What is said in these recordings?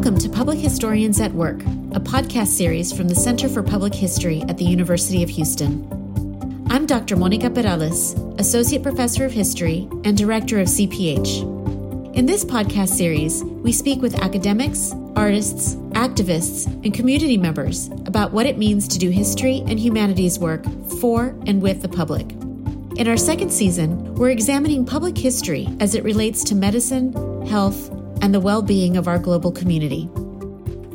Welcome to Public Historians at Work, a podcast series from the Center for Public History at the University of Houston. I'm Dr. Monica Perales, Associate Professor of History and Director of CPH. In this podcast series, we speak with academics, artists, activists, and community members about what it means to do history and humanities work for and with the public. In our second season, we're examining public history as it relates to medicine, health, and the well being of our global community.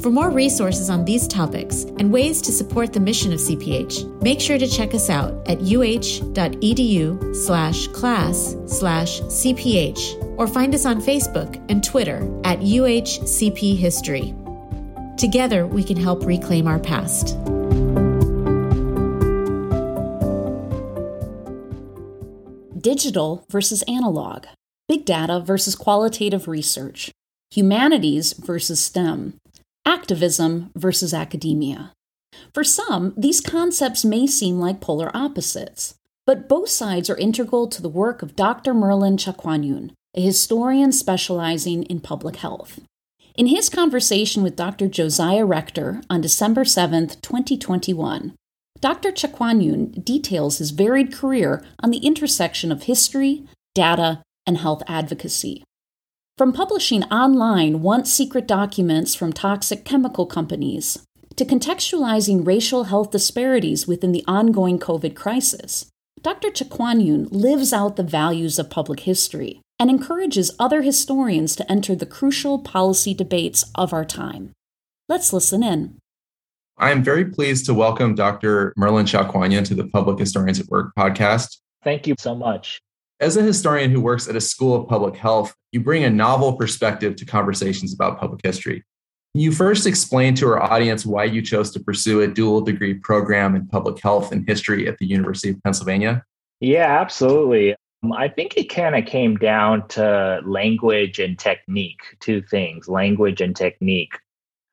For more resources on these topics and ways to support the mission of CPH, make sure to check us out at uh.edu slash class slash CPH or find us on Facebook and Twitter at UHCP History. Together, we can help reclaim our past. Digital versus analog, big data versus qualitative research, humanities versus STEM, activism versus academia. For some, these concepts may seem like polar opposites, but both sides are integral to the work of Dr. Merlin Chowkwanyun, a historian specializing in public health. In his conversation with Dr. Josiah Rector on December 7, 2021, Dr. Chowkwanyun details his varied career on the intersection of history, data, and health advocacy. From publishing online once secret documents from toxic chemical companies, to contextualizing racial health disparities within the ongoing COVID crisis, Dr. Chowkwanyun lives out the values of public history and encourages other historians to enter the crucial policy debates of our time. Let's listen in. I am very pleased to welcome Dr. Merlin Chowkwanyun to the Public Historians at Work podcast. Thank you so much. As a historian who works at a school of public health, you bring a novel perspective to conversations about public history. Can you first explain to our audience why you chose to pursue a dual degree program in public health and history at the University of Pennsylvania? Yeah, absolutely. Um, I think it kind of came down to language and technique, two things language and technique.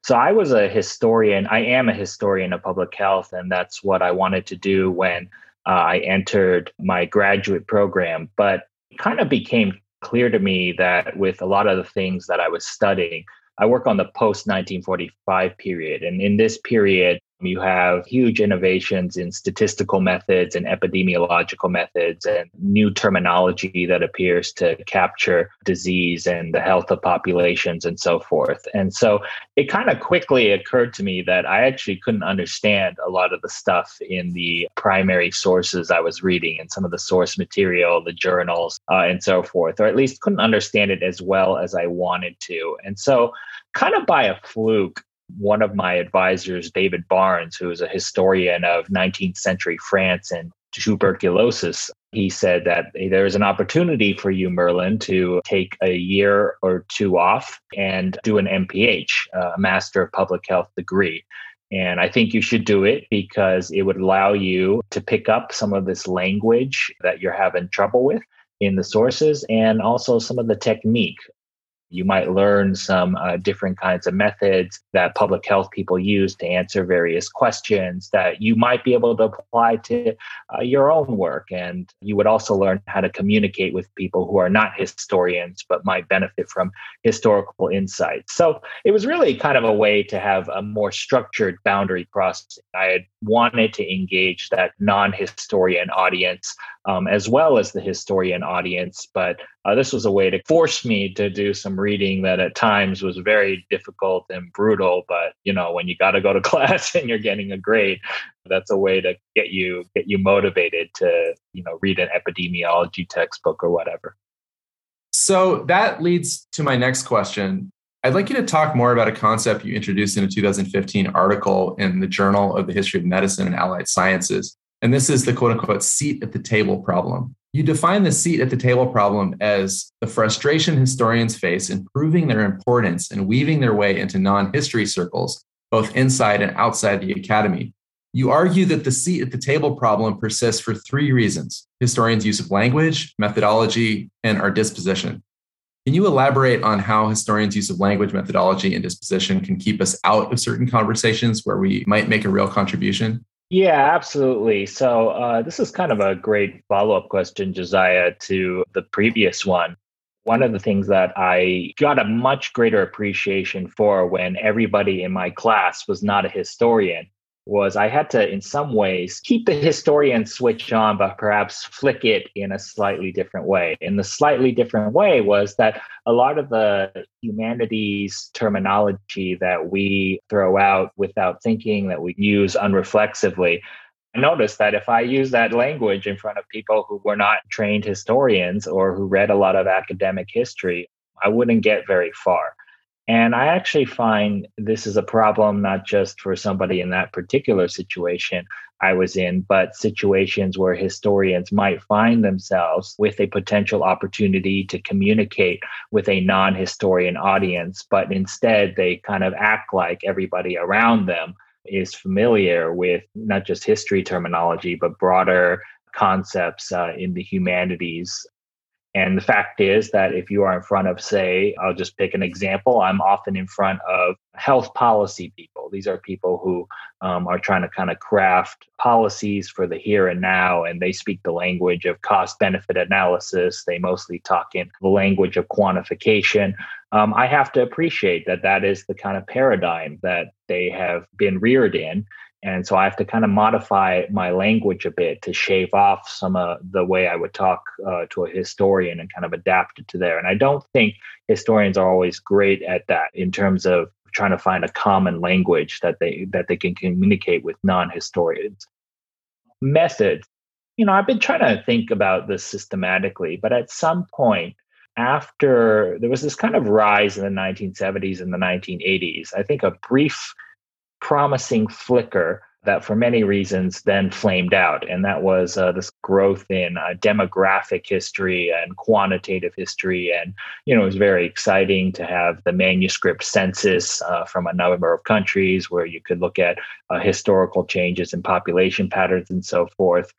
So I was a historian. I am a historian of public health, and that's what I wanted to do when uh, I entered my graduate program. But it kind of became clear to me that with a lot of the things that I was studying, I work on the post 1945 period. And in this period, you have huge innovations in statistical methods and epidemiological methods and new terminology that appears to capture disease and the health of populations and so forth. And so it kind of quickly occurred to me that I actually couldn't understand a lot of the stuff in the primary sources I was reading and some of the source material, the journals, uh, and so forth, or at least couldn't understand it as well as I wanted to. And so, kind of by a fluke, one of my advisors, David Barnes, who is a historian of 19th century France and tuberculosis, he said that hey, there is an opportunity for you, Merlin, to take a year or two off and do an MPH, a Master of Public Health degree. And I think you should do it because it would allow you to pick up some of this language that you're having trouble with in the sources and also some of the technique you might learn some uh, different kinds of methods that public health people use to answer various questions that you might be able to apply to uh, your own work. And you would also learn how to communicate with people who are not historians but might benefit from historical insights. So it was really kind of a way to have a more structured boundary processing. I had wanted to engage that non historian audience um, as well as the historian audience. But uh, this was a way to force me to do some reading that at times was very difficult and brutal. But you know, when you got to go to class and you're getting a grade, that's a way to get you get you motivated to you know read an epidemiology textbook or whatever. So that leads to my next question. I'd like you to talk more about a concept you introduced in a 2015 article in the Journal of the History of Medicine and Allied Sciences. And this is the quote unquote seat at the table problem. You define the seat at the table problem as the frustration historians face in proving their importance and weaving their way into non history circles, both inside and outside the academy. You argue that the seat at the table problem persists for three reasons historians' use of language, methodology, and our disposition. Can you elaborate on how historians' use of language, methodology, and disposition can keep us out of certain conversations where we might make a real contribution? Yeah, absolutely. So, uh, this is kind of a great follow up question, Josiah, to the previous one. one of the things that I got a much greater appreciation for when everybody in my class was not a historian was I had to, in some ways, keep the historian switch on, but perhaps flick it in a slightly different way. And the slightly different way was that a lot of the humanities terminology that we throw out without thinking, that we use unreflexively, I noticed that if I use that language in front of people who were not trained historians or who read a lot of academic history, I wouldn't get very far. And I actually find this is a problem not just for somebody in that particular situation I was in, but situations where historians might find themselves with a potential opportunity to communicate with a non historian audience, but instead they kind of act like everybody around them is familiar with not just history terminology, but broader concepts uh, in the humanities. And the fact is that if you are in front of, say, I'll just pick an example, I'm often in front of health policy people. These are people who um, are trying to kind of craft policies for the here and now, and they speak the language of cost benefit analysis. They mostly talk in the language of quantification um, I have to appreciate that that is the kind of paradigm that they have been reared in. And so I have to kind of modify my language a bit to shave off some of the way I would talk uh, to a historian and kind of adapt it to there. And I don't think historians are always great at that in terms of trying to find a common language that they that they can communicate with non-historians. Methods. You know, I've been trying to think about this systematically, but at some point, after there was this kind of rise in the 1970s and the 1980s, I think a brief, promising flicker that for many reasons then flamed out. And that was uh, this growth in uh, demographic history and quantitative history. And, you know, it was very exciting to have the manuscript census uh, from a number of countries where you could look at uh, historical changes in population patterns and so forth.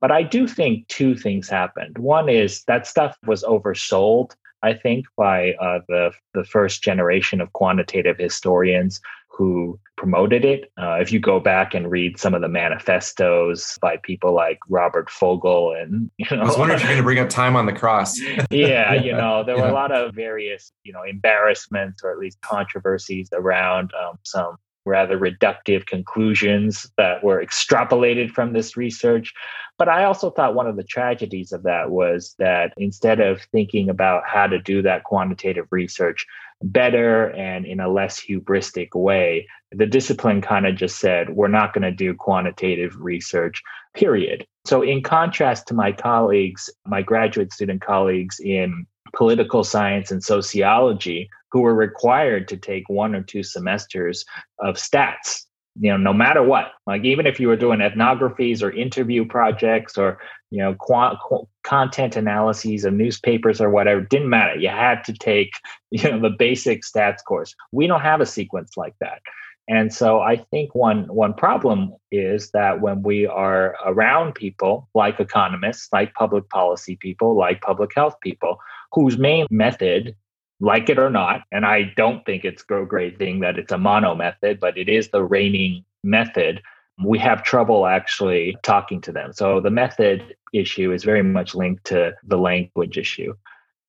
But I do think two things happened. One is that stuff was oversold, I think, by uh, the the first generation of quantitative historians who promoted it. Uh, if you go back and read some of the manifestos by people like Robert Fogel and you know, I was wondering if you're going to bring up time on the cross. yeah, you know, there yeah. were a lot of various you know embarrassments or at least controversies around um, some rather reductive conclusions that were extrapolated from this research. But I also thought one of the tragedies of that was that instead of thinking about how to do that quantitative research better and in a less hubristic way, the discipline kind of just said, we're not going to do quantitative research, period. So, in contrast to my colleagues, my graduate student colleagues in political science and sociology who were required to take one or two semesters of stats you know no matter what. Like even if you were doing ethnographies or interview projects or you know qu- content analyses of newspapers or whatever didn't matter. You had to take you know the basic stats course. We don't have a sequence like that. And so i think one one problem is that when we are around people like economists like public policy people like public health people whose main method like it or not, and I don't think it's a great thing that it's a mono method, but it is the reigning method. We have trouble actually talking to them. So the method issue is very much linked to the language issue.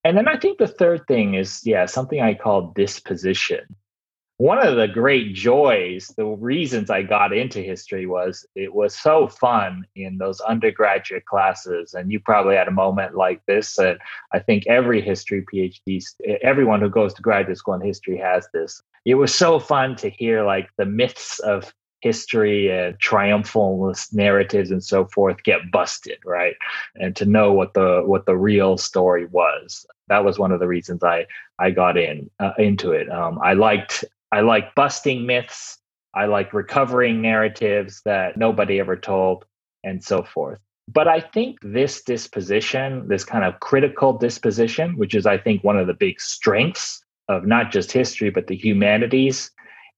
And then I think the third thing is, yeah, something I call disposition one of the great joys, the reasons I got into history was it was so fun in those undergraduate classes. And you probably had a moment like this. And I think every history PhD, everyone who goes to graduate school in history has this. It was so fun to hear like the myths of history and triumphalist narratives and so forth get busted right and to know what the what the real story was that was one of the reasons i i got in uh, into it um, i liked I like busting myths. I like recovering narratives that nobody ever told, and so forth. But I think this disposition, this kind of critical disposition, which is, I think, one of the big strengths of not just history, but the humanities,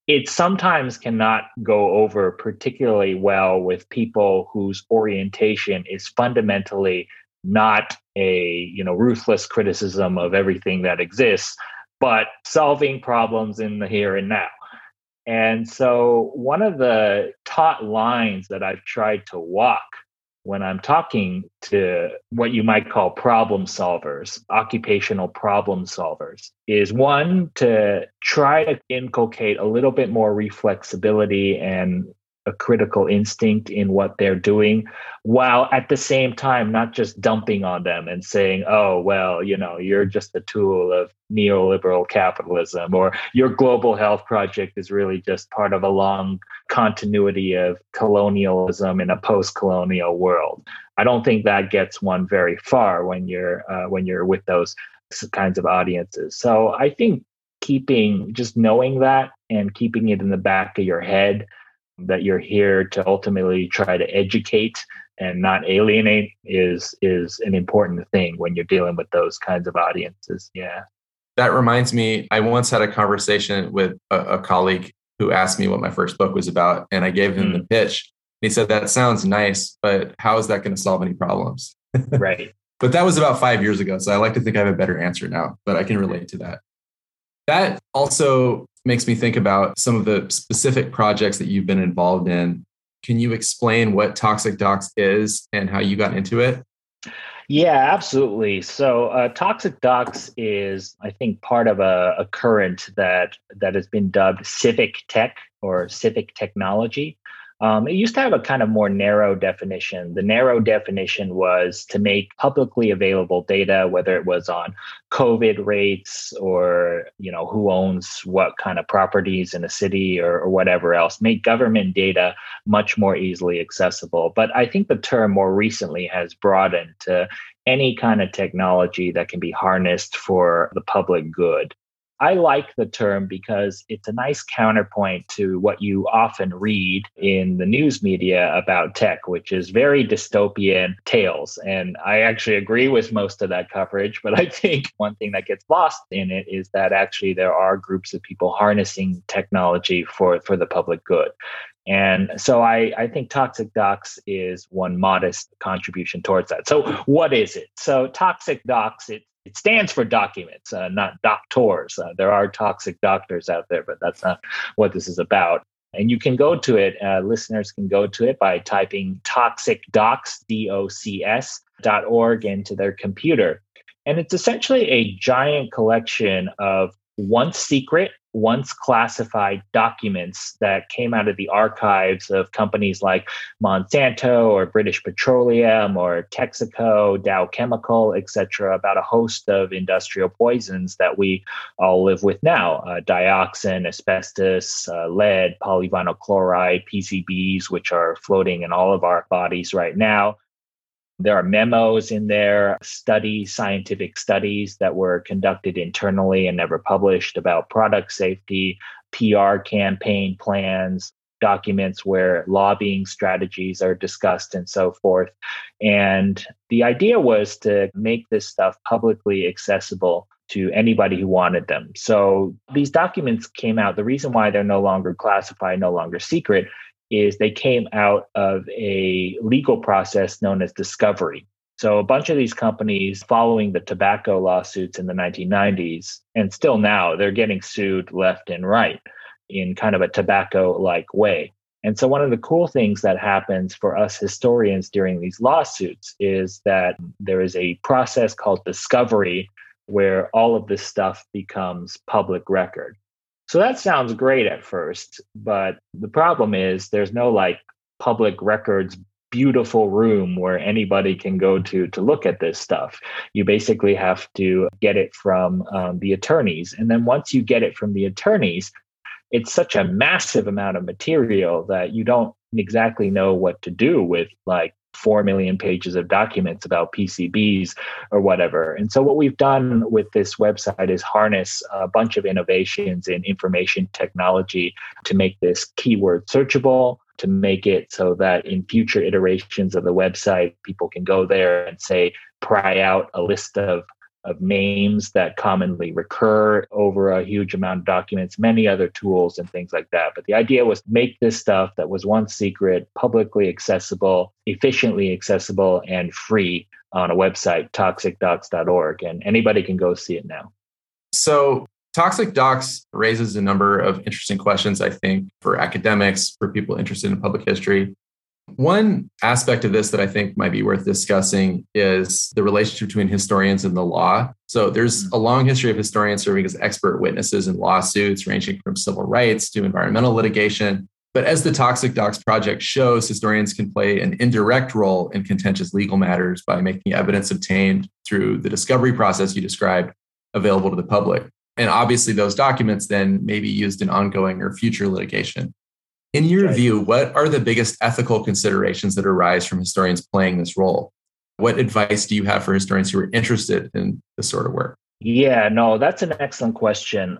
it sometimes cannot go over particularly well with people whose orientation is fundamentally not a you know ruthless criticism of everything that exists but solving problems in the here and now. And so, one of the taut lines that I've tried to walk when I'm talking to what you might call problem solvers, occupational problem solvers, is one to try to inculcate a little bit more reflexibility and a critical instinct in what they're doing while at the same time not just dumping on them and saying oh well you know you're just a tool of neoliberal capitalism or your global health project is really just part of a long continuity of colonialism in a post-colonial world. I don't think that gets one very far when you're uh, when you're with those kinds of audiences. So i think keeping just knowing that and keeping it in the back of your head that you're here to ultimately try to educate and not alienate is is an important thing when you're dealing with those kinds of audiences. Yeah. That reminds me i once had a conversation with a, a colleague who asked me what my first book was about and i gave him mm. the pitch. He said that sounds nice but how is that going to solve any problems? Right. But that was about five years ago so i like to think i have a better answer now but i can relate to that. That also makes me think about some of the specific projects that you've been involved in. Can you explain what Toxic Docs is and how you got into it? Yeah, absolutely. So, uh, Toxic Docs is, I think, part of a, a current that that has been dubbed civic tech or civic technology. Um, it used to have a kind of more narrow definition. The narrow definition was to make publicly available data, whether it was on COVID rates or you know who owns what kind of properties in a city or, or whatever else, make government data much more easily accessible. But I think the term more recently has broadened to any kind of technology that can be harnessed for the public good. I like the term because it's a nice counterpoint to what you often read in the news media about tech, which is very dystopian tales. And I actually agree with most of that coverage. But I think one thing that gets lost in it is that actually there are groups of people harnessing technology for, for the public good. And so I, I think Toxic Docs is one modest contribution towards that. So, what is it? So, Toxic Docs, it, it stands for documents, uh, not doctors. Uh, there are toxic doctors out there, but that's not what this is about. And you can go to it, uh, listeners can go to it by typing toxic docs, D O C S, dot org into their computer. And it's essentially a giant collection of once secret once classified documents that came out of the archives of companies like Monsanto or British Petroleum or Texaco, Dow Chemical, etc., about a host of industrial poisons that we all live with now uh, dioxin, asbestos, uh, lead, polyvinyl chloride, PCBs, which are floating in all of our bodies right now. There are memos in there, studies, scientific studies that were conducted internally and never published about product safety, PR campaign plans, documents where lobbying strategies are discussed and so forth. And the idea was to make this stuff publicly accessible to anybody who wanted them. So these documents came out. The reason why they're no longer classified, no longer secret, is they came out of a legal process known as discovery. So a bunch of these companies following the tobacco lawsuits in the 1990s and still now they're getting sued left and right in kind of a tobacco like way. And so one of the cool things that happens for us historians during these lawsuits is that there is a process called discovery where all of this stuff becomes public record. So that sounds great at first, but the problem is there's no like public records beautiful room where anybody can go to to look at this stuff. You basically have to get it from um, the attorneys, and then once you get it from the attorneys, it's such a massive amount of material that you don't exactly know what to do with like 4 million pages of documents about PCBs or whatever. And so, what we've done with this website is harness a bunch of innovations in information technology to make this keyword searchable, to make it so that in future iterations of the website, people can go there and say, pry out a list of of names that commonly recur over a huge amount of documents, many other tools and things like that. But the idea was make this stuff that was once secret, publicly accessible, efficiently accessible, and free on a website, toxicdocs.org. And anybody can go see it now. So Toxic Docs raises a number of interesting questions, I think, for academics, for people interested in public history. One aspect of this that I think might be worth discussing is the relationship between historians and the law. So, there's mm-hmm. a long history of historians serving as expert witnesses in lawsuits ranging from civil rights to environmental litigation. But as the Toxic Docs project shows, historians can play an indirect role in contentious legal matters by making evidence obtained through the discovery process you described available to the public. And obviously, those documents then may be used in ongoing or future litigation. In your right. view, what are the biggest ethical considerations that arise from historians playing this role? What advice do you have for historians who are interested in this sort of work? Yeah, no, that's an excellent question.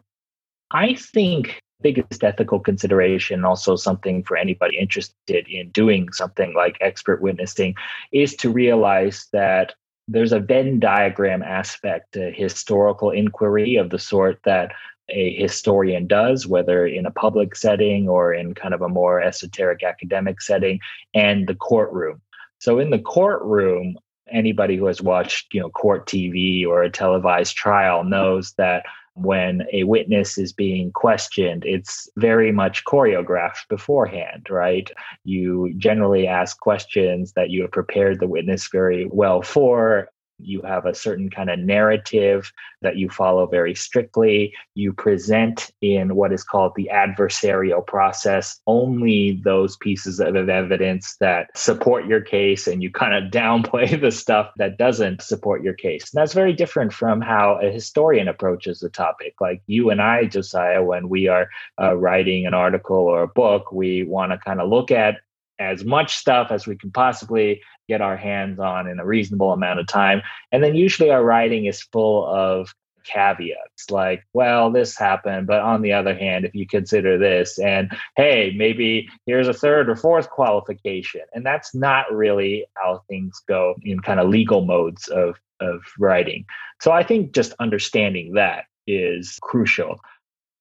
I think biggest ethical consideration, also something for anybody interested in doing something like expert witnessing, is to realize that there's a Venn diagram aspect to historical inquiry of the sort that a historian does, whether in a public setting or in kind of a more esoteric academic setting, and the courtroom. So in the courtroom, anybody who has watched, you know, court TV or a televised trial knows that when a witness is being questioned, it's very much choreographed beforehand, right? You generally ask questions that you have prepared the witness very well for. You have a certain kind of narrative that you follow very strictly. You present in what is called the adversarial process only those pieces of evidence that support your case, and you kind of downplay the stuff that doesn't support your case. And that's very different from how a historian approaches the topic. Like you and I, Josiah, when we are uh, writing an article or a book, we want to kind of look at as much stuff as we can possibly get our hands on in a reasonable amount of time. And then usually our writing is full of caveats like, well, this happened, but on the other hand, if you consider this, and hey, maybe here's a third or fourth qualification. And that's not really how things go in kind of legal modes of, of writing. So I think just understanding that is crucial.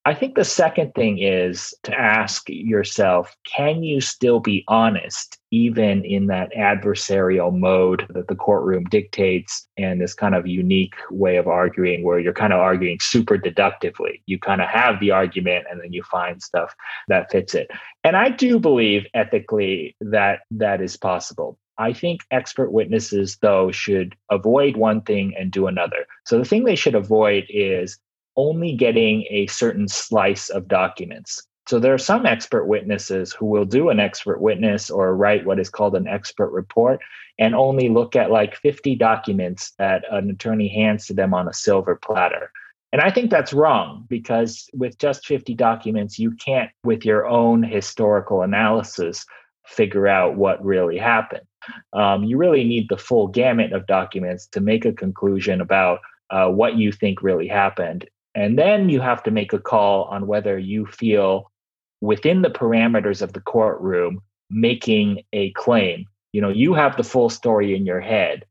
I think the second thing is to ask yourself can you still be honest, even in that adversarial mode that the courtroom dictates and this kind of unique way of arguing where you're kind of arguing super deductively? You kind of have the argument and then you find stuff that fits it. And I do believe ethically that that is possible. I think expert witnesses, though, should avoid one thing and do another. So the thing they should avoid is only getting a certain slice of documents. So there are some expert witnesses who will do an expert witness or write what is called an expert report and only look at like 50 documents that an attorney hands to them on a silver platter. And I think that's wrong because with just 50 documents, you can't, with your own historical analysis, figure out what really happened. Um, you really need the full gamut of documents to make a conclusion about uh, what you think really happened. And then you have to make a call on whether you feel within the parameters of the courtroom making a claim. You know, you have the full story in your head.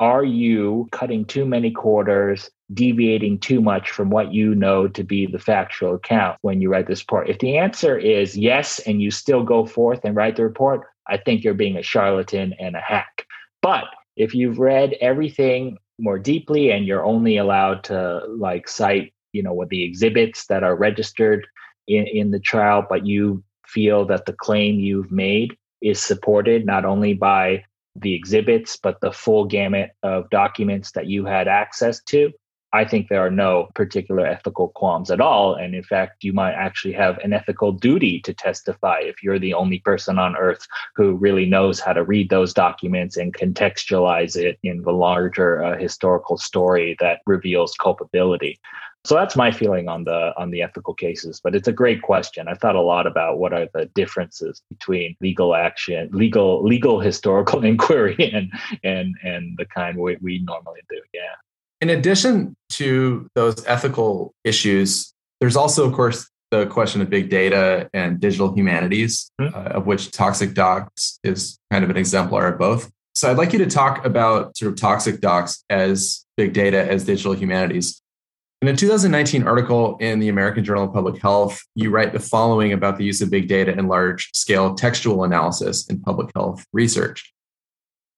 Are you cutting too many quarters, deviating too much from what you know to be the factual account when you write this report? If the answer is yes, and you still go forth and write the report, I think you're being a charlatan and a hack. But if you've read everything more deeply and you're only allowed to like cite you know the exhibits that are registered in, in the trial but you feel that the claim you've made is supported not only by the exhibits but the full gamut of documents that you had access to I think there are no particular ethical qualms at all. And in fact, you might actually have an ethical duty to testify if you're the only person on earth who really knows how to read those documents and contextualize it in the larger uh, historical story that reveals culpability. So that's my feeling on the on the ethical cases, but it's a great question. I've thought a lot about what are the differences between legal action, legal legal historical inquiry and and and the kind we, we normally do. Yeah. In addition to those ethical issues, there's also, of course, the question of big data and digital humanities, mm-hmm. uh, of which Toxic Docs is kind of an exemplar of both. So I'd like you to talk about sort of Toxic Docs as big data as digital humanities. In a 2019 article in the American Journal of Public Health, you write the following about the use of big data and large scale textual analysis in public health research.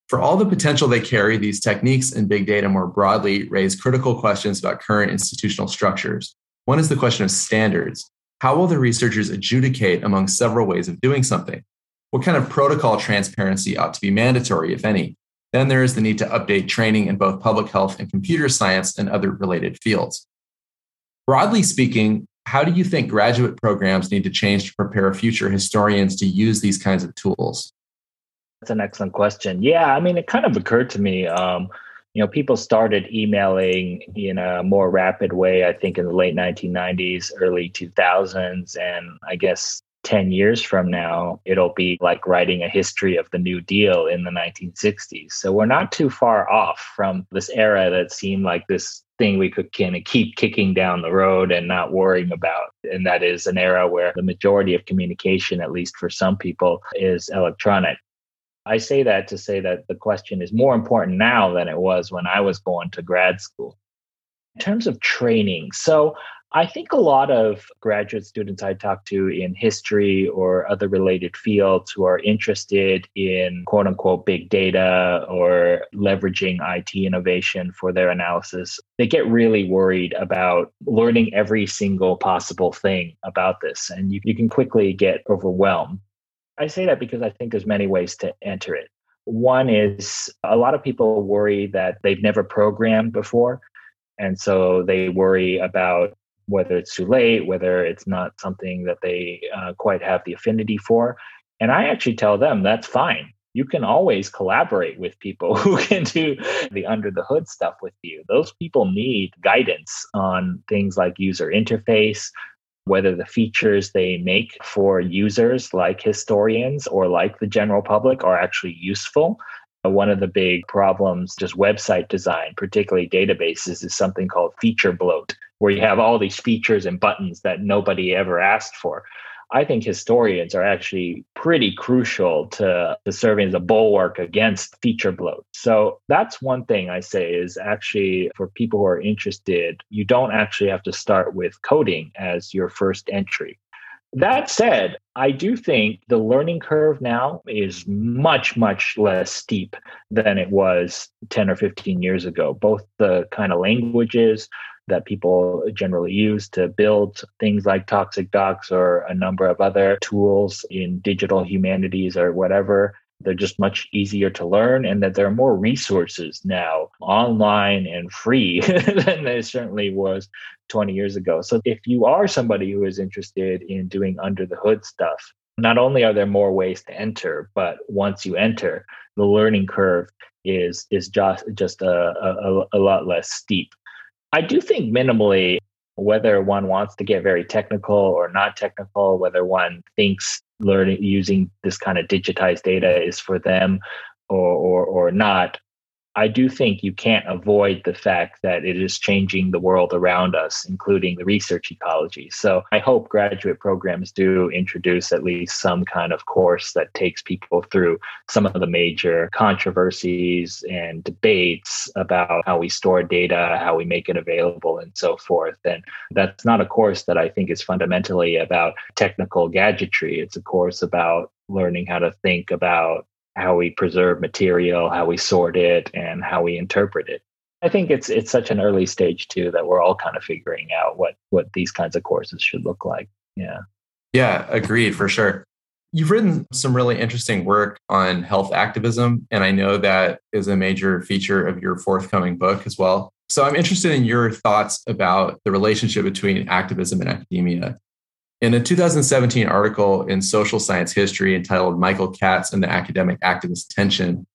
For all the potential they carry, these techniques and big data more broadly raise critical questions about current institutional structures. One is the question of standards. How will the researchers adjudicate among several ways of doing something? What kind of protocol transparency ought to be mandatory, if any? Then there is the need to update training in both public health and computer science and other related fields. Broadly speaking, how do you think graduate programs need to change to prepare future historians to use these kinds of tools? That's an excellent question. Yeah, I mean, it kind of occurred to me. Um, you know, people started emailing in a more rapid way, I think, in the late 1990s, early 2000s. And I guess 10 years from now, it'll be like writing a history of the New Deal in the 1960s. So we're not too far off from this era that seemed like this thing we could kind of keep kicking down the road and not worrying about. And that is an era where the majority of communication, at least for some people, is electronic. I say that to say that the question is more important now than it was when I was going to grad school. In terms of training, so I think a lot of graduate students I talk to in history or other related fields who are interested in quote unquote big data or leveraging IT innovation for their analysis, they get really worried about learning every single possible thing about this. And you, you can quickly get overwhelmed. I say that because I think there's many ways to enter it. One is a lot of people worry that they've never programmed before. And so they worry about whether it's too late, whether it's not something that they uh, quite have the affinity for. And I actually tell them that's fine. You can always collaborate with people who can do the under the hood stuff with you. Those people need guidance on things like user interface, whether the features they make for users like historians or like the general public are actually useful. One of the big problems, just website design, particularly databases, is something called feature bloat where you have all these features and buttons that nobody ever asked for. I think historians are actually pretty crucial to, to serving as a bulwark against feature bloat. So that's one thing I say is actually for people who are interested, you don't actually have to start with coding as your first entry. That said, I do think the learning curve now is much, much less steep than it was 10 or 15 years ago. Both the kind of languages, that people generally use to build things like Toxic Docs or a number of other tools in digital humanities or whatever. They're just much easier to learn, and that there are more resources now online and free than there certainly was 20 years ago. So, if you are somebody who is interested in doing under the hood stuff, not only are there more ways to enter, but once you enter, the learning curve is is just just a, a, a lot less steep. I do think minimally, whether one wants to get very technical or not technical, whether one thinks learning using this kind of digitized data is for them or, or, or not, I do think you can't avoid the fact that it is changing the world around us, including the research ecology. So I hope graduate programs do introduce at least some kind of course that takes people through some of the major controversies and debates about how we store data, how we make it available, and so forth. And that's not a course that I think is fundamentally about technical gadgetry. It's a course about learning how to think about how we preserve material, how we sort it, and how we interpret it. I think it's it's such an early stage too that we're all kind of figuring out what what these kinds of courses should look like. Yeah. Yeah, agreed for sure. You've written some really interesting work on health activism, and I know that is a major feature of your forthcoming book as well. So I'm interested in your thoughts about the relationship between activism and academia. In a 2017 article in Social Science History entitled Michael Katz and the Academic Activist Tension,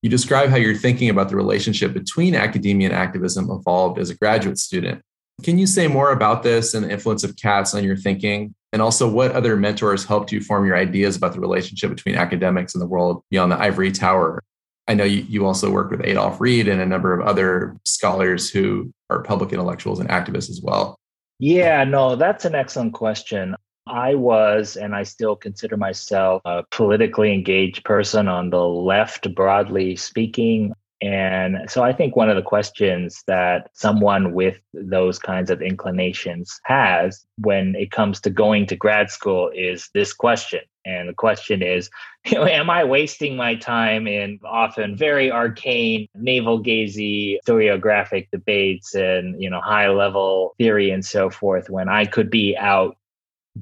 you describe how your thinking about the relationship between academia and activism evolved as a graduate student. Can you say more about this and the influence of Katz on your thinking? And also, what other mentors helped you form your ideas about the relationship between academics and the world beyond the ivory tower? I know you, you also work with Adolph Reed and a number of other scholars who are public intellectuals and activists as well. Yeah, no, that's an excellent question. I was, and I still consider myself a politically engaged person on the left, broadly speaking. And so I think one of the questions that someone with those kinds of inclinations has when it comes to going to grad school is this question. And the question is, you know, am I wasting my time in often very arcane, navel gazy, historiographic debates and, you know, high level theory and so forth when I could be out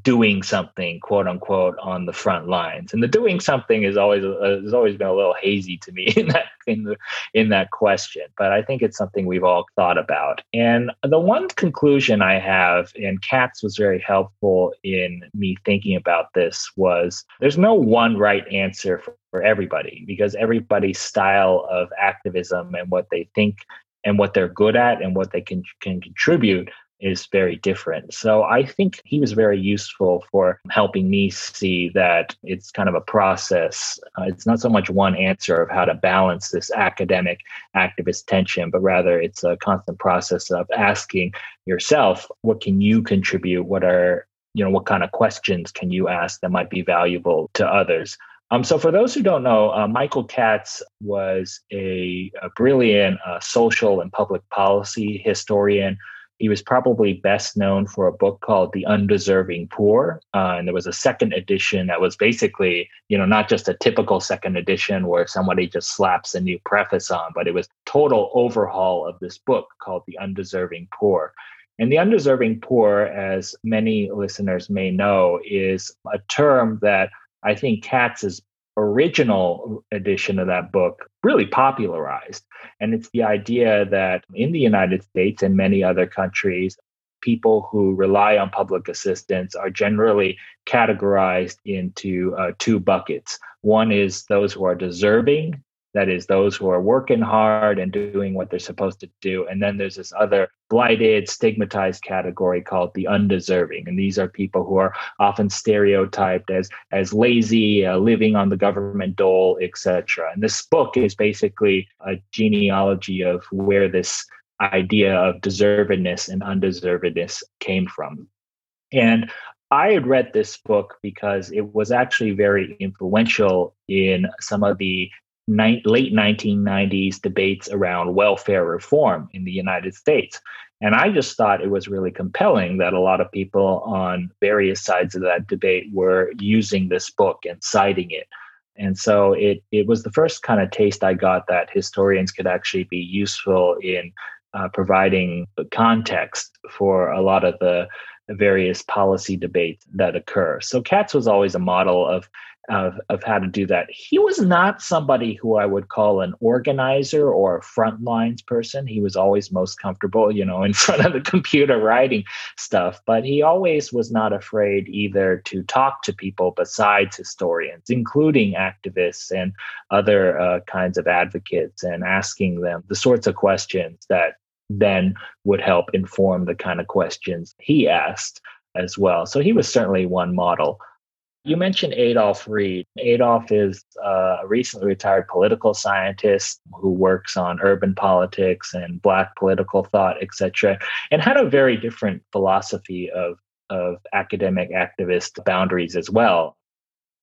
doing something quote unquote on the front lines. And the doing something is always uh, has always been a little hazy to me in that in the in that question but i think it's something we've all thought about. And the one conclusion i have and katz was very helpful in me thinking about this was there's no one right answer for, for everybody because everybody's style of activism and what they think and what they're good at and what they can can contribute is very different. So I think he was very useful for helping me see that it's kind of a process. Uh, it's not so much one answer of how to balance this academic activist tension, but rather it's a constant process of asking yourself, what can you contribute? What are you know what kind of questions can you ask that might be valuable to others um, so, for those who don't know, uh, Michael Katz was a, a brilliant uh, social and public policy historian he was probably best known for a book called The Undeserving Poor. Uh, and there was a second edition that was basically, you know, not just a typical second edition where somebody just slaps a new preface on, but it was total overhaul of this book called The Undeserving Poor. And the undeserving poor, as many listeners may know, is a term that I think Katz is original edition of that book really popularized. And it's the idea that in the United States and many other countries, people who rely on public assistance are generally categorized into uh, two buckets. One is those who are deserving that is those who are working hard and doing what they're supposed to do. And then there's this other blighted stigmatized category called the undeserving. And these are people who are often stereotyped as as lazy uh, living on the government dole etc and this book is basically a genealogy of where this idea of deservedness and undeservedness came from. And I had read this book because it was actually very influential in some of the ni- late 1990s debates around welfare reform in the United States. And I just thought it was really compelling that a lot of people on various sides of that debate were using this book and citing it. And so it, it was the first kind of taste I got that historians could actually be useful in uh, providing context for a lot of the various policy debates that occur. So Katz was always a model of of, of how to do that. He was not somebody who I would call an organizer or a front lines person. He was always most comfortable, you know, in front of the computer writing stuff, but he always was not afraid either to talk to people besides historians, including activists and other uh, kinds of advocates, and asking them the sorts of questions that then would help inform the kind of questions he asked as well. So he was certainly one model. You mentioned Adolph Reed. Adolph is uh, a recently retired political scientist who works on urban politics and Black political thought, etc., and had a very different philosophy of, of academic activist boundaries as well.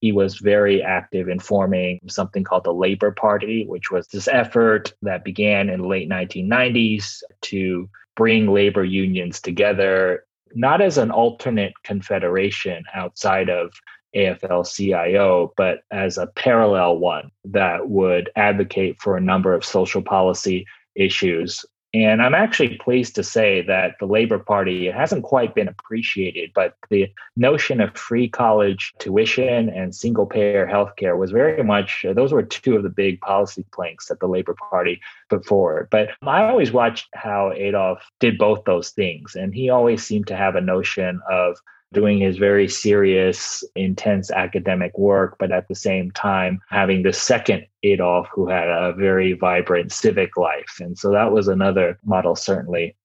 He was very active in forming something called the Labor Party, which was this effort that began in the late 1990s to bring labor unions together, not as an alternate confederation outside of AFL CIO, but as a parallel one that would advocate for a number of social policy issues. And I'm actually pleased to say that the Labor Party hasn't quite been appreciated, but the notion of free college tuition and single payer healthcare was very much, those were two of the big policy planks that the Labor Party put forward. But I always watched how Adolph did both those things. And he always seemed to have a notion of doing his very serious, intense academic work, but at the same time having the second Adolph who had a very vibrant civic life. And so that was another model, certainly.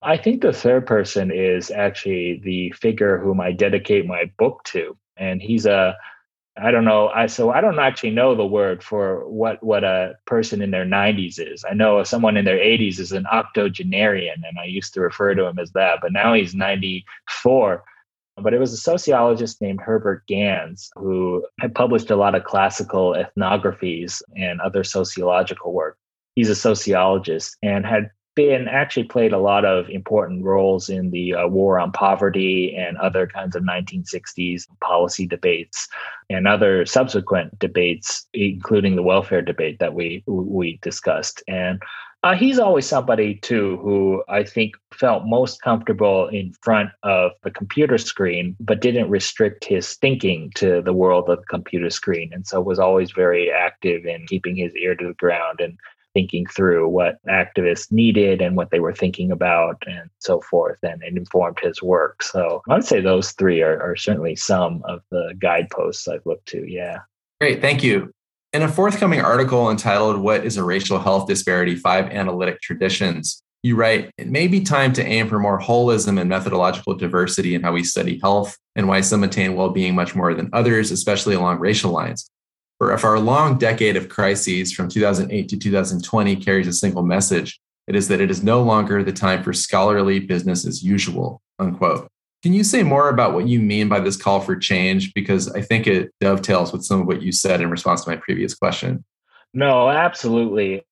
I think the third person is actually the figure whom I dedicate my book to. And he's a I don't know. I so I don't actually know the word for what what a person in their 90s is. I know someone in their 80s is an octogenarian, and I used to refer to him as that. But now he's 94, but it was a sociologist named Herbert Gans who had published a lot of classical ethnographies and other sociological work. He's a sociologist and had been actually played a lot of important roles in the uh, war on poverty and other kinds of 1960s policy debates and other subsequent debates, including the welfare debate that we we discussed. And Uh, he's always somebody too who I think felt most comfortable in front of the computer screen, but didn't restrict his thinking to the world of the computer screen, and so was always very active in keeping his ear to the ground and thinking through what activists needed and what they were thinking about and so forth, and it informed his work. So I would say those three are, are certainly some of the guideposts I've looked to. Yeah. Great, thank you. In a forthcoming article entitled What is a Racial Health Disparity? Five Analytic Traditions, you write, It may be time to aim for more holism and methodological diversity in how we study health and why some attain well being much more than others, especially along racial lines. For if our long decade of crises from 2008 to 2020 carries a single message, it is that it is no longer the time for scholarly business as usual. Unquote. Can you say more about what you mean by this call for change? Because I think it dovetails with some of what you said in response to my previous question. No, absolutely.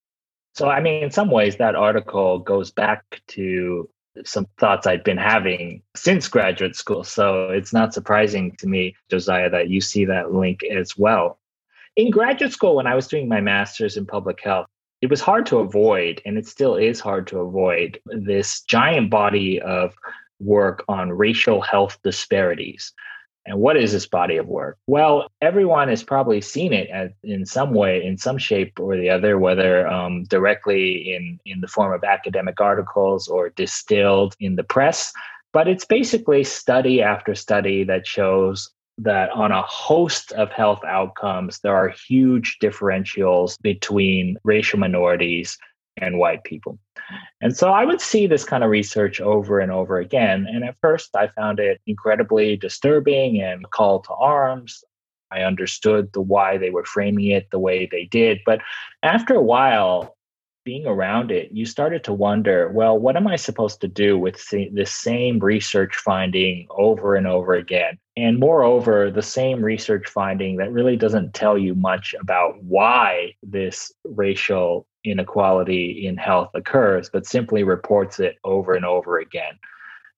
So, I mean, in some ways, that article goes back to some thoughts I'd been having since graduate school. So, it's not surprising to me, Josiah, that you see that link as well. In graduate school, when I was doing my master's in public health, it was hard to avoid, and it still is hard to avoid, this giant body of work on racial health disparities. And what is this body of work? Well, everyone has probably seen it in some way, in some shape or the other, whether um, directly in, in the form of academic articles or distilled in the press. But it's basically study after study that shows that on a host of health outcomes, there are huge differentials between racial minorities and white people. And so I would see this kind of research over and over again. And at first, I found it incredibly disturbing and call to arms. I understood the why they were framing it the way they did. But after a while, being around it, you started to wonder, well, what am I supposed to do with the same research finding over and over again? And moreover, the same research finding that really doesn't tell you much about why this racial inequality in health occurs, but simply reports it over and over again.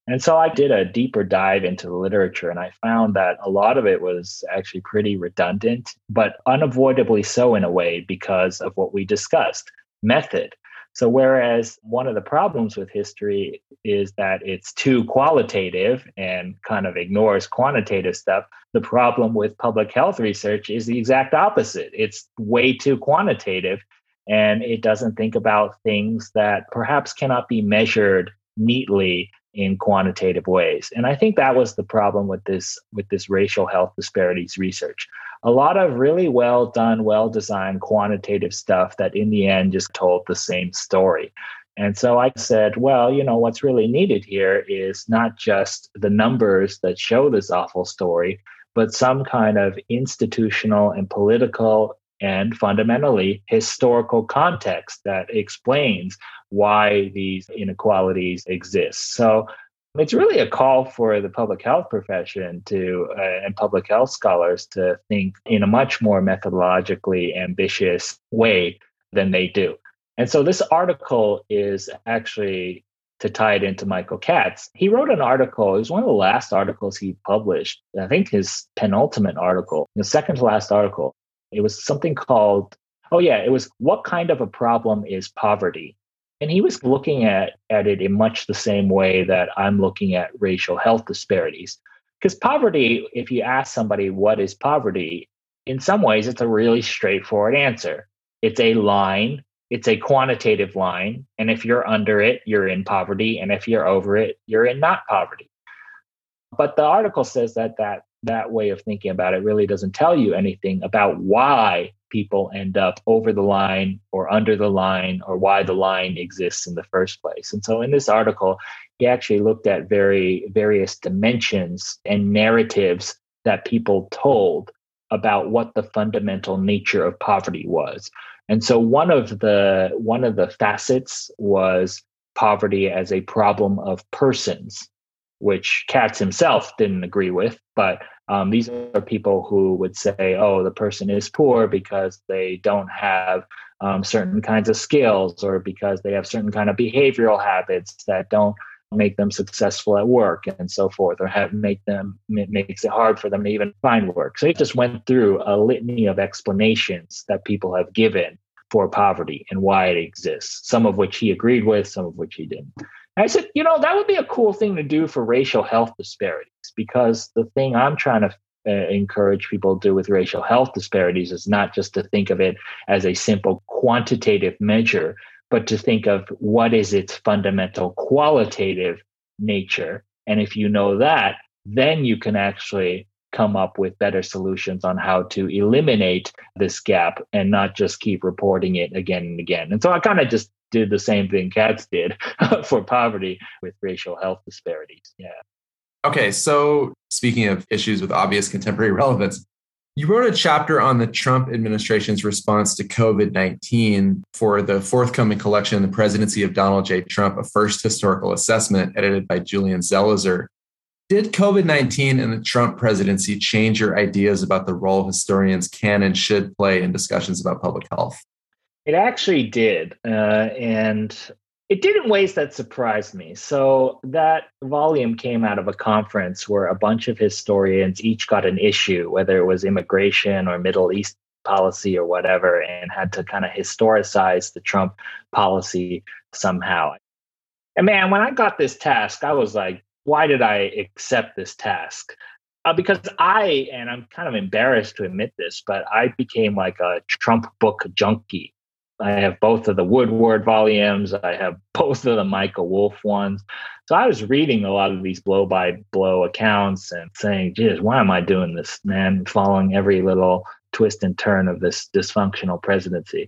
And so I did a deeper dive into the literature and I found that a lot of it was actually pretty redundant, but unavoidably so in a way because of what we discussed method. So, whereas one of the problems with history is that it's too qualitative and kind of ignores quantitative stuff, the problem with public health research is the exact opposite. It's way too quantitative and it doesn't think about things that perhaps cannot be measured neatly in quantitative ways. And I think that was the problem with this with this racial health disparities research a lot of really well done, well designed quantitative stuff that in the end just told the same story. And so I said, well, you know, what's really needed here is not just the numbers that show this awful story, but some kind of institutional and political and fundamentally historical context that explains why these inequalities exist. So it's really a call for the public health profession to uh, and public health scholars to think in a much more methodologically ambitious way than they do. And so this article is actually to tie it into Michael Katz. He wrote an article, it was one of the last articles he published, I think his penultimate article, the second to last article. It was something called, oh yeah, it was What Kind of a Problem is Poverty? And he was looking at, at it in much the same way that I'm looking at racial health disparities. Because poverty, if you ask somebody what is poverty, in some ways it's a really straightforward answer. It's a line, it's a quantitative line. And if you're under it, you're in poverty. And if you're over it, you're in not poverty. But the article says that that, that way of thinking about it really doesn't tell you anything about why people end up over the line or under the line or why the line exists in the first place. And so in this article, he actually looked at very various dimensions and narratives that people told about what the fundamental nature of poverty was. And so one of the one of the facets was poverty as a problem of persons, which Katz himself didn't agree with, but um, these are people who would say, oh, the person is poor because they don't have um, certain kinds of skills or because they have certain kind of behavioral habits that don't make them successful at work and so forth or have make them it makes it hard for them to even find work so he just went through a litany of explanations that people have given for poverty and why it exists, some of which he agreed with, some of which he didn't. I said, you know, that would be a cool thing to do for racial health disparities because the thing I'm trying to uh, encourage people to do with racial health disparities is not just to think of it as a simple quantitative measure, but to think of what is its fundamental qualitative nature. And if you know that, then you can actually come up with better solutions on how to eliminate this gap and not just keep reporting it again and again. And so I kind of just did the same thing Katz did for poverty with racial health disparities. Yeah. Okay, so speaking of issues with obvious contemporary relevance, you wrote a chapter on the Trump administration's response to COVID 19 for the forthcoming collection, The Presidency of Donald J. Trump, a first historical assessment, edited by Julian Zelizer. Did COVID 19 and the Trump presidency change your ideas about the role historians can and should play in discussions about public health? It actually did. Uh, and it did in ways that surprised me. So, that volume came out of a conference where a bunch of historians each got an issue, whether it was immigration or Middle East policy or whatever, and had to kind of historicize the Trump policy somehow. And man, when I got this task, I was like, why did I accept this task? Uh, because I, and I'm kind of embarrassed to admit this, but I became like a Trump book junkie. I have both of the Woodward volumes. I have both of the Michael Wolff ones. So I was reading a lot of these blow by blow accounts and saying, geez, why am I doing this, man? Following every little twist and turn of this dysfunctional presidency.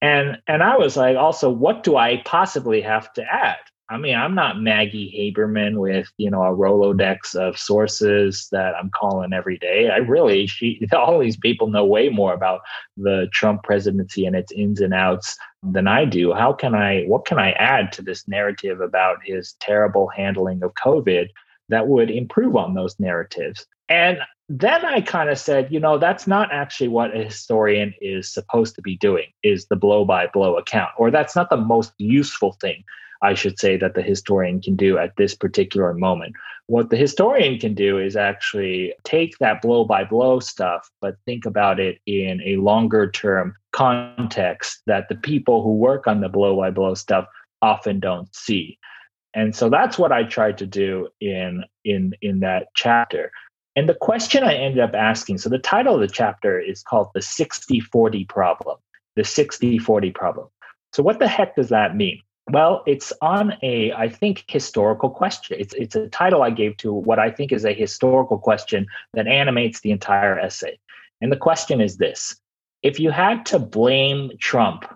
And and I was like, also, what do I possibly have to add? I mean, I'm not Maggie Haberman with, you know, a Rolodex of sources that I'm calling every day. I really, she, all these people know way more about the Trump presidency and its ins and outs than I do. How can I, what can I add to this narrative about his terrible handling of COVID that would improve on those narratives? And then I kind of said, you know, that's not actually what a historian is supposed to be doing, is the blow by blow account, or that's not the most useful thing I should say, that the historian can do at this particular moment. What the historian can do is actually take that blow by blow stuff, but think about it in a longer term context that the people who work on the blow by blow stuff often don't see. And so that's what I tried to do in in in that chapter. And the question I ended up asking, so the title of the chapter is called the 60-40 problem. The 60-40 problem. So what the heck does that mean? Well, it's on a, I think, historical question. It's it's a title I gave to what I think is a historical question that animates the entire essay. And the question is this: If you had to blame Trump,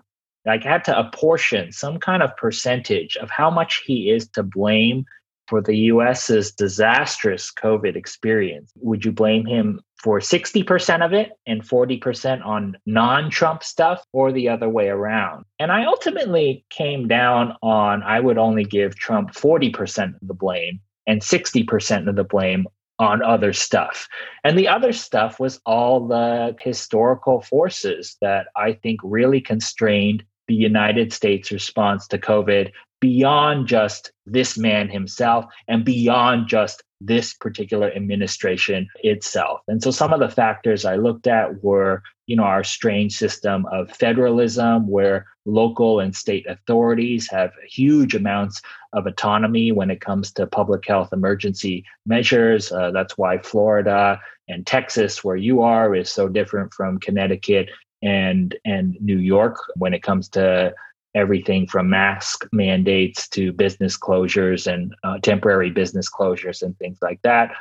like had to apportion some kind of percentage of how much he is to blame for the US's disastrous COVID experience, would you blame him for 60% of it and 40% on non Trump stuff or the other way around? And I ultimately came down on I would only give Trump 40% of the blame and 60% of the blame on other stuff. And the other stuff was all the historical forces that I think really constrained the United States response to COVID beyond just this man himself and beyond just this particular administration itself. And so some of the factors I looked at were, you know, our strange system of federalism where local and state authorities have huge amounts of autonomy when it comes to public health emergency measures. Uh, that's why Florida and Texas, where you are, is so different from Connecticut and and New York when it comes to everything from mask mandates to business closures and uh, temporary business closures and things like that.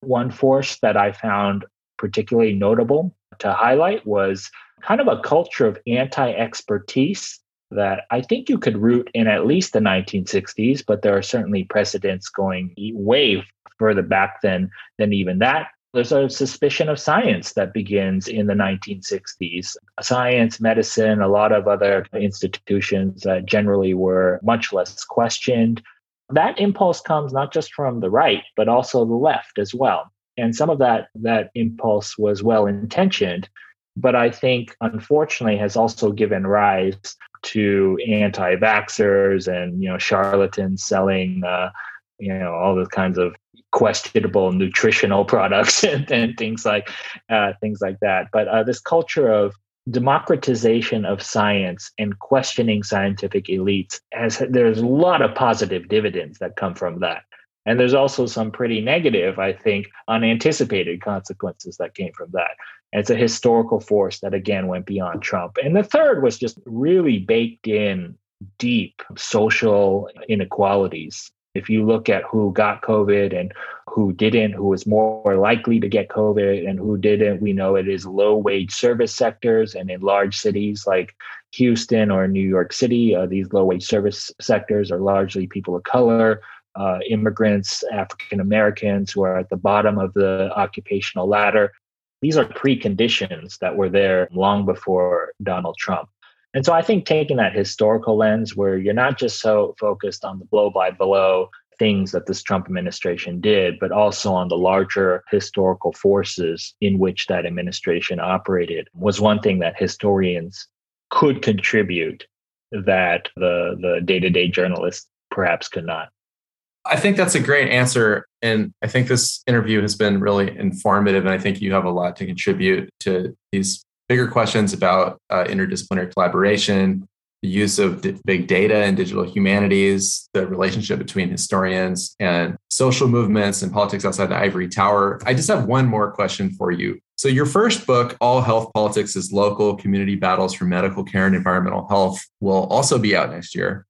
One force that I found particularly notable to highlight was kind of a culture of anti expertise that I think you could root in at least the 1960s, but there are certainly precedents going way further back than than even that. There's a suspicion of science that begins in the 1960s. Science, medicine, a lot of other institutions that generally were much less questioned. That impulse comes not just from the right, but also the left as well. And some of that, that impulse was well intentioned, but I think unfortunately has also given rise to anti vaxxers and you know charlatans selling uh, you know all the kinds of questionable nutritional products and, and things like uh, things like that. But uh, this culture of democratization of science and questioning scientific elites has there's a lot of positive dividends that come from that. And there's also some pretty negative i think unanticipated consequences that came from that. It's a historical force that again went beyond trump. And the third was just really baked in deep social inequalities if you look at who got COVID and who didn't, who was more likely to get COVID and who didn't, we know it is low wage service sectors and in large cities like Houston or New York City, uh, these low wage service sectors are largely people of color, uh, immigrants, African Americans who are at the bottom of the occupational ladder. These are preconditions that were there long before Donald Trump. And so I think taking that historical lens where you're not just so focused on the blow by blow things that this Trump administration did, but also on the larger historical forces in which that administration operated was one thing that historians could contribute that the the day-to-day journalists perhaps could not. I think that's a great answer. And I think this interview has been really informative. And I think you have a lot to contribute to these bigger questions about uh, interdisciplinary collaboration, the use of big data and digital humanities, the relationship between historians and social movements and politics outside the ivory tower. I just have one more question for you. So, your first book, All Health Politics is Local Community Battles for Medical Care and Environmental Health, will also be out next year.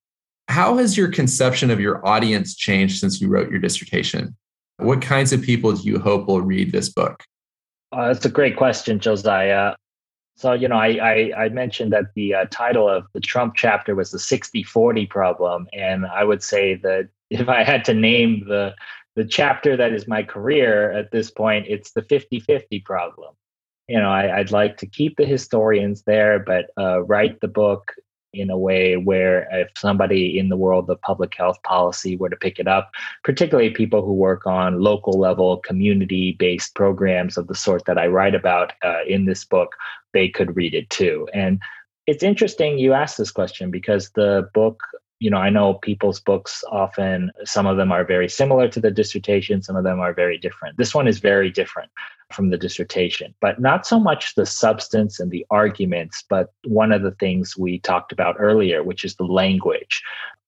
How has your conception of your audience changed since you wrote your dissertation? What kinds of people do you hope will read this book? Uh, that's a great question, Josiah. So, you know, I, I, I mentioned that the uh, title of the Trump chapter was the 60 40 problem. And I would say that if I had to name the, the chapter that is my career at this point, it's the 50 50 problem. You know, I, would like to keep the historians there, but uh, write the book in a way where if somebody in the world of public health policy were to pick it up, particularly people who work on local level community based programs of the sort that I write about uh, in this book, they could read it too. And it's interesting you asked this question because the book you know, I know people's books often, some of them are very similar to the dissertation, some of them are very different. This one is very different from the dissertation, but not so much the substance and the arguments, but one of the things we talked about earlier, which is the language.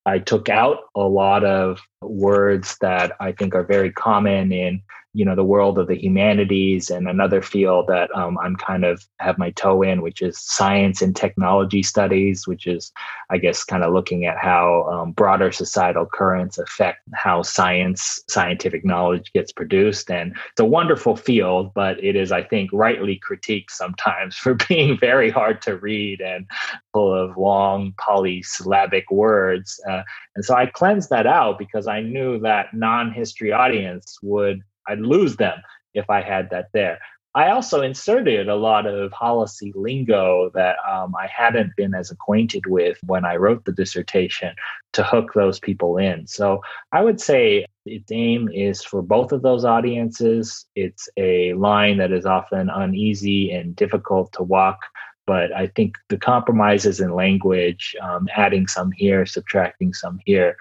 I took out a lot of words that I think are very common in you know the world of the humanities and another field that um, i'm kind of have my toe in which is science and technology studies which is i guess kind of looking at how um, broader societal currents affect how science scientific knowledge gets produced. And it's a wonderful field but it is i think rightly critiqued sometimes for being very hard to read and full of long polysyllabic words. Uh, and so i cleansed that out because i knew that non-history audience would I'd lose them if I had that there. I also inserted a lot of policy lingo that um, I hadn't been as acquainted with when I wrote the dissertation to hook those people in. So I would say its aim is for both of those audiences. It's a line that is often uneasy and difficult to walk but I think the compromises in language, um, adding some here, subtracting some here,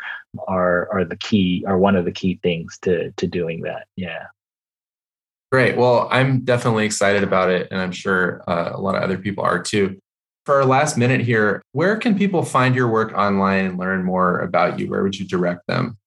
are are the key, are one of the key things to to doing that. Yeah. Great. Well, I'm definitely excited about it, and I'm sure uh, a lot of other people are too. For our last minute here, where can people find your work online and learn more about you? Where would you direct them?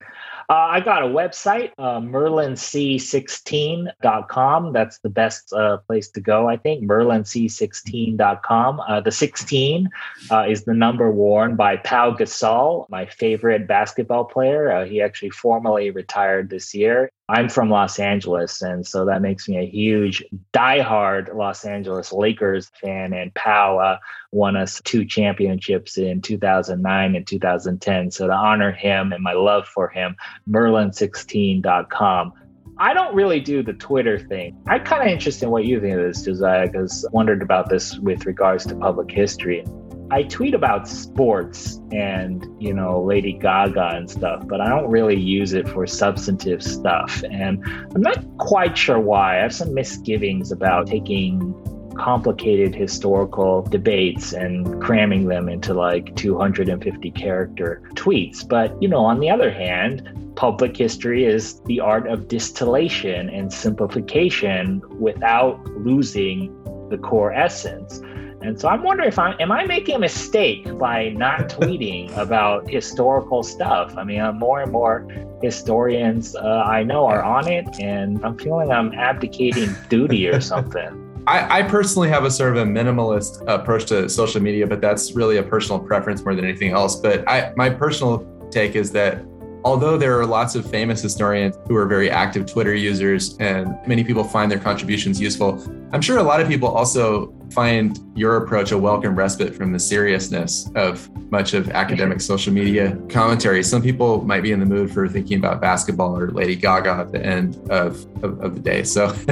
Uh, I got a website, uh, merlinc16.com. That's the best uh, place to go, I think. Merlinc16.com. Uh, the 16 uh, is the number worn by Pau Gasol, my favorite basketball player. Uh, he actually formally retired this year. I'm from Los Angeles, and so that makes me a huge, diehard Los Angeles Lakers fan. And Pau uh, won us two championships in 2009 and 2010. So to honor him and my love for him, Merlin16.com. I don't really do the Twitter thing. I'm kind of interested in what you think of this, Josiah, because I wondered about this with regards to public history. I tweet about sports and, you know, Lady Gaga and stuff, but I don't really use it for substantive stuff. And I'm not quite sure why. I have some misgivings about taking complicated historical debates and cramming them into like 250 character tweets. But, you know, on the other hand, public history is the art of distillation and simplification without losing the core essence. And so I'm wondering if I am am I making a mistake by not tweeting about historical stuff. I mean, uh, more and more historians uh, I know are on it, and I'm feeling I'm abdicating duty or something. I, I, personally have a sort of a minimalist approach to social media, but that's really a personal preference more than anything else. But I, my personal take is that although there are lots of famous historians who are very active Twitter users and many people find their contributions useful, I'm sure a lot of people also find your approach a welcome respite from the seriousness of much of academic social media commentary. Some people might be in the mood for thinking about basketball or Lady Gaga at the end of, of, of the day. So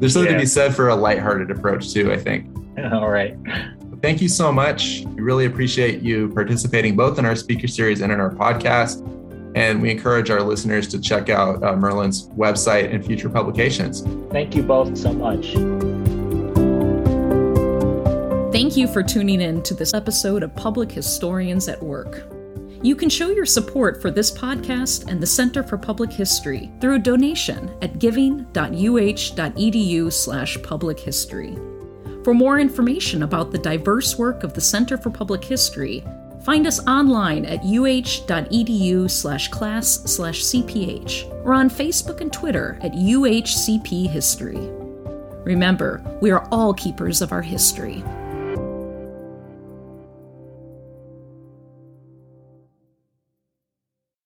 there's something yeah. to be said for a lighthearted approach too, I think. All right. Thank you so much. We really appreciate you participating both in our speaker series and in our podcast. And we encourage our listeners to check out uh, Merlin's website and future publications. Thank you both so much. Thank you for tuning in to this episode of Public Historians at Work. You can show your support for this podcast and the Center for Public History through a donation at giving.uh.edu/public-history. For more information about the diverse work of the Center for Public History, find us online at uh.edu slash class slash CPH or on Facebook and Twitter at UHCP History. Remember, we are all keepers of our history.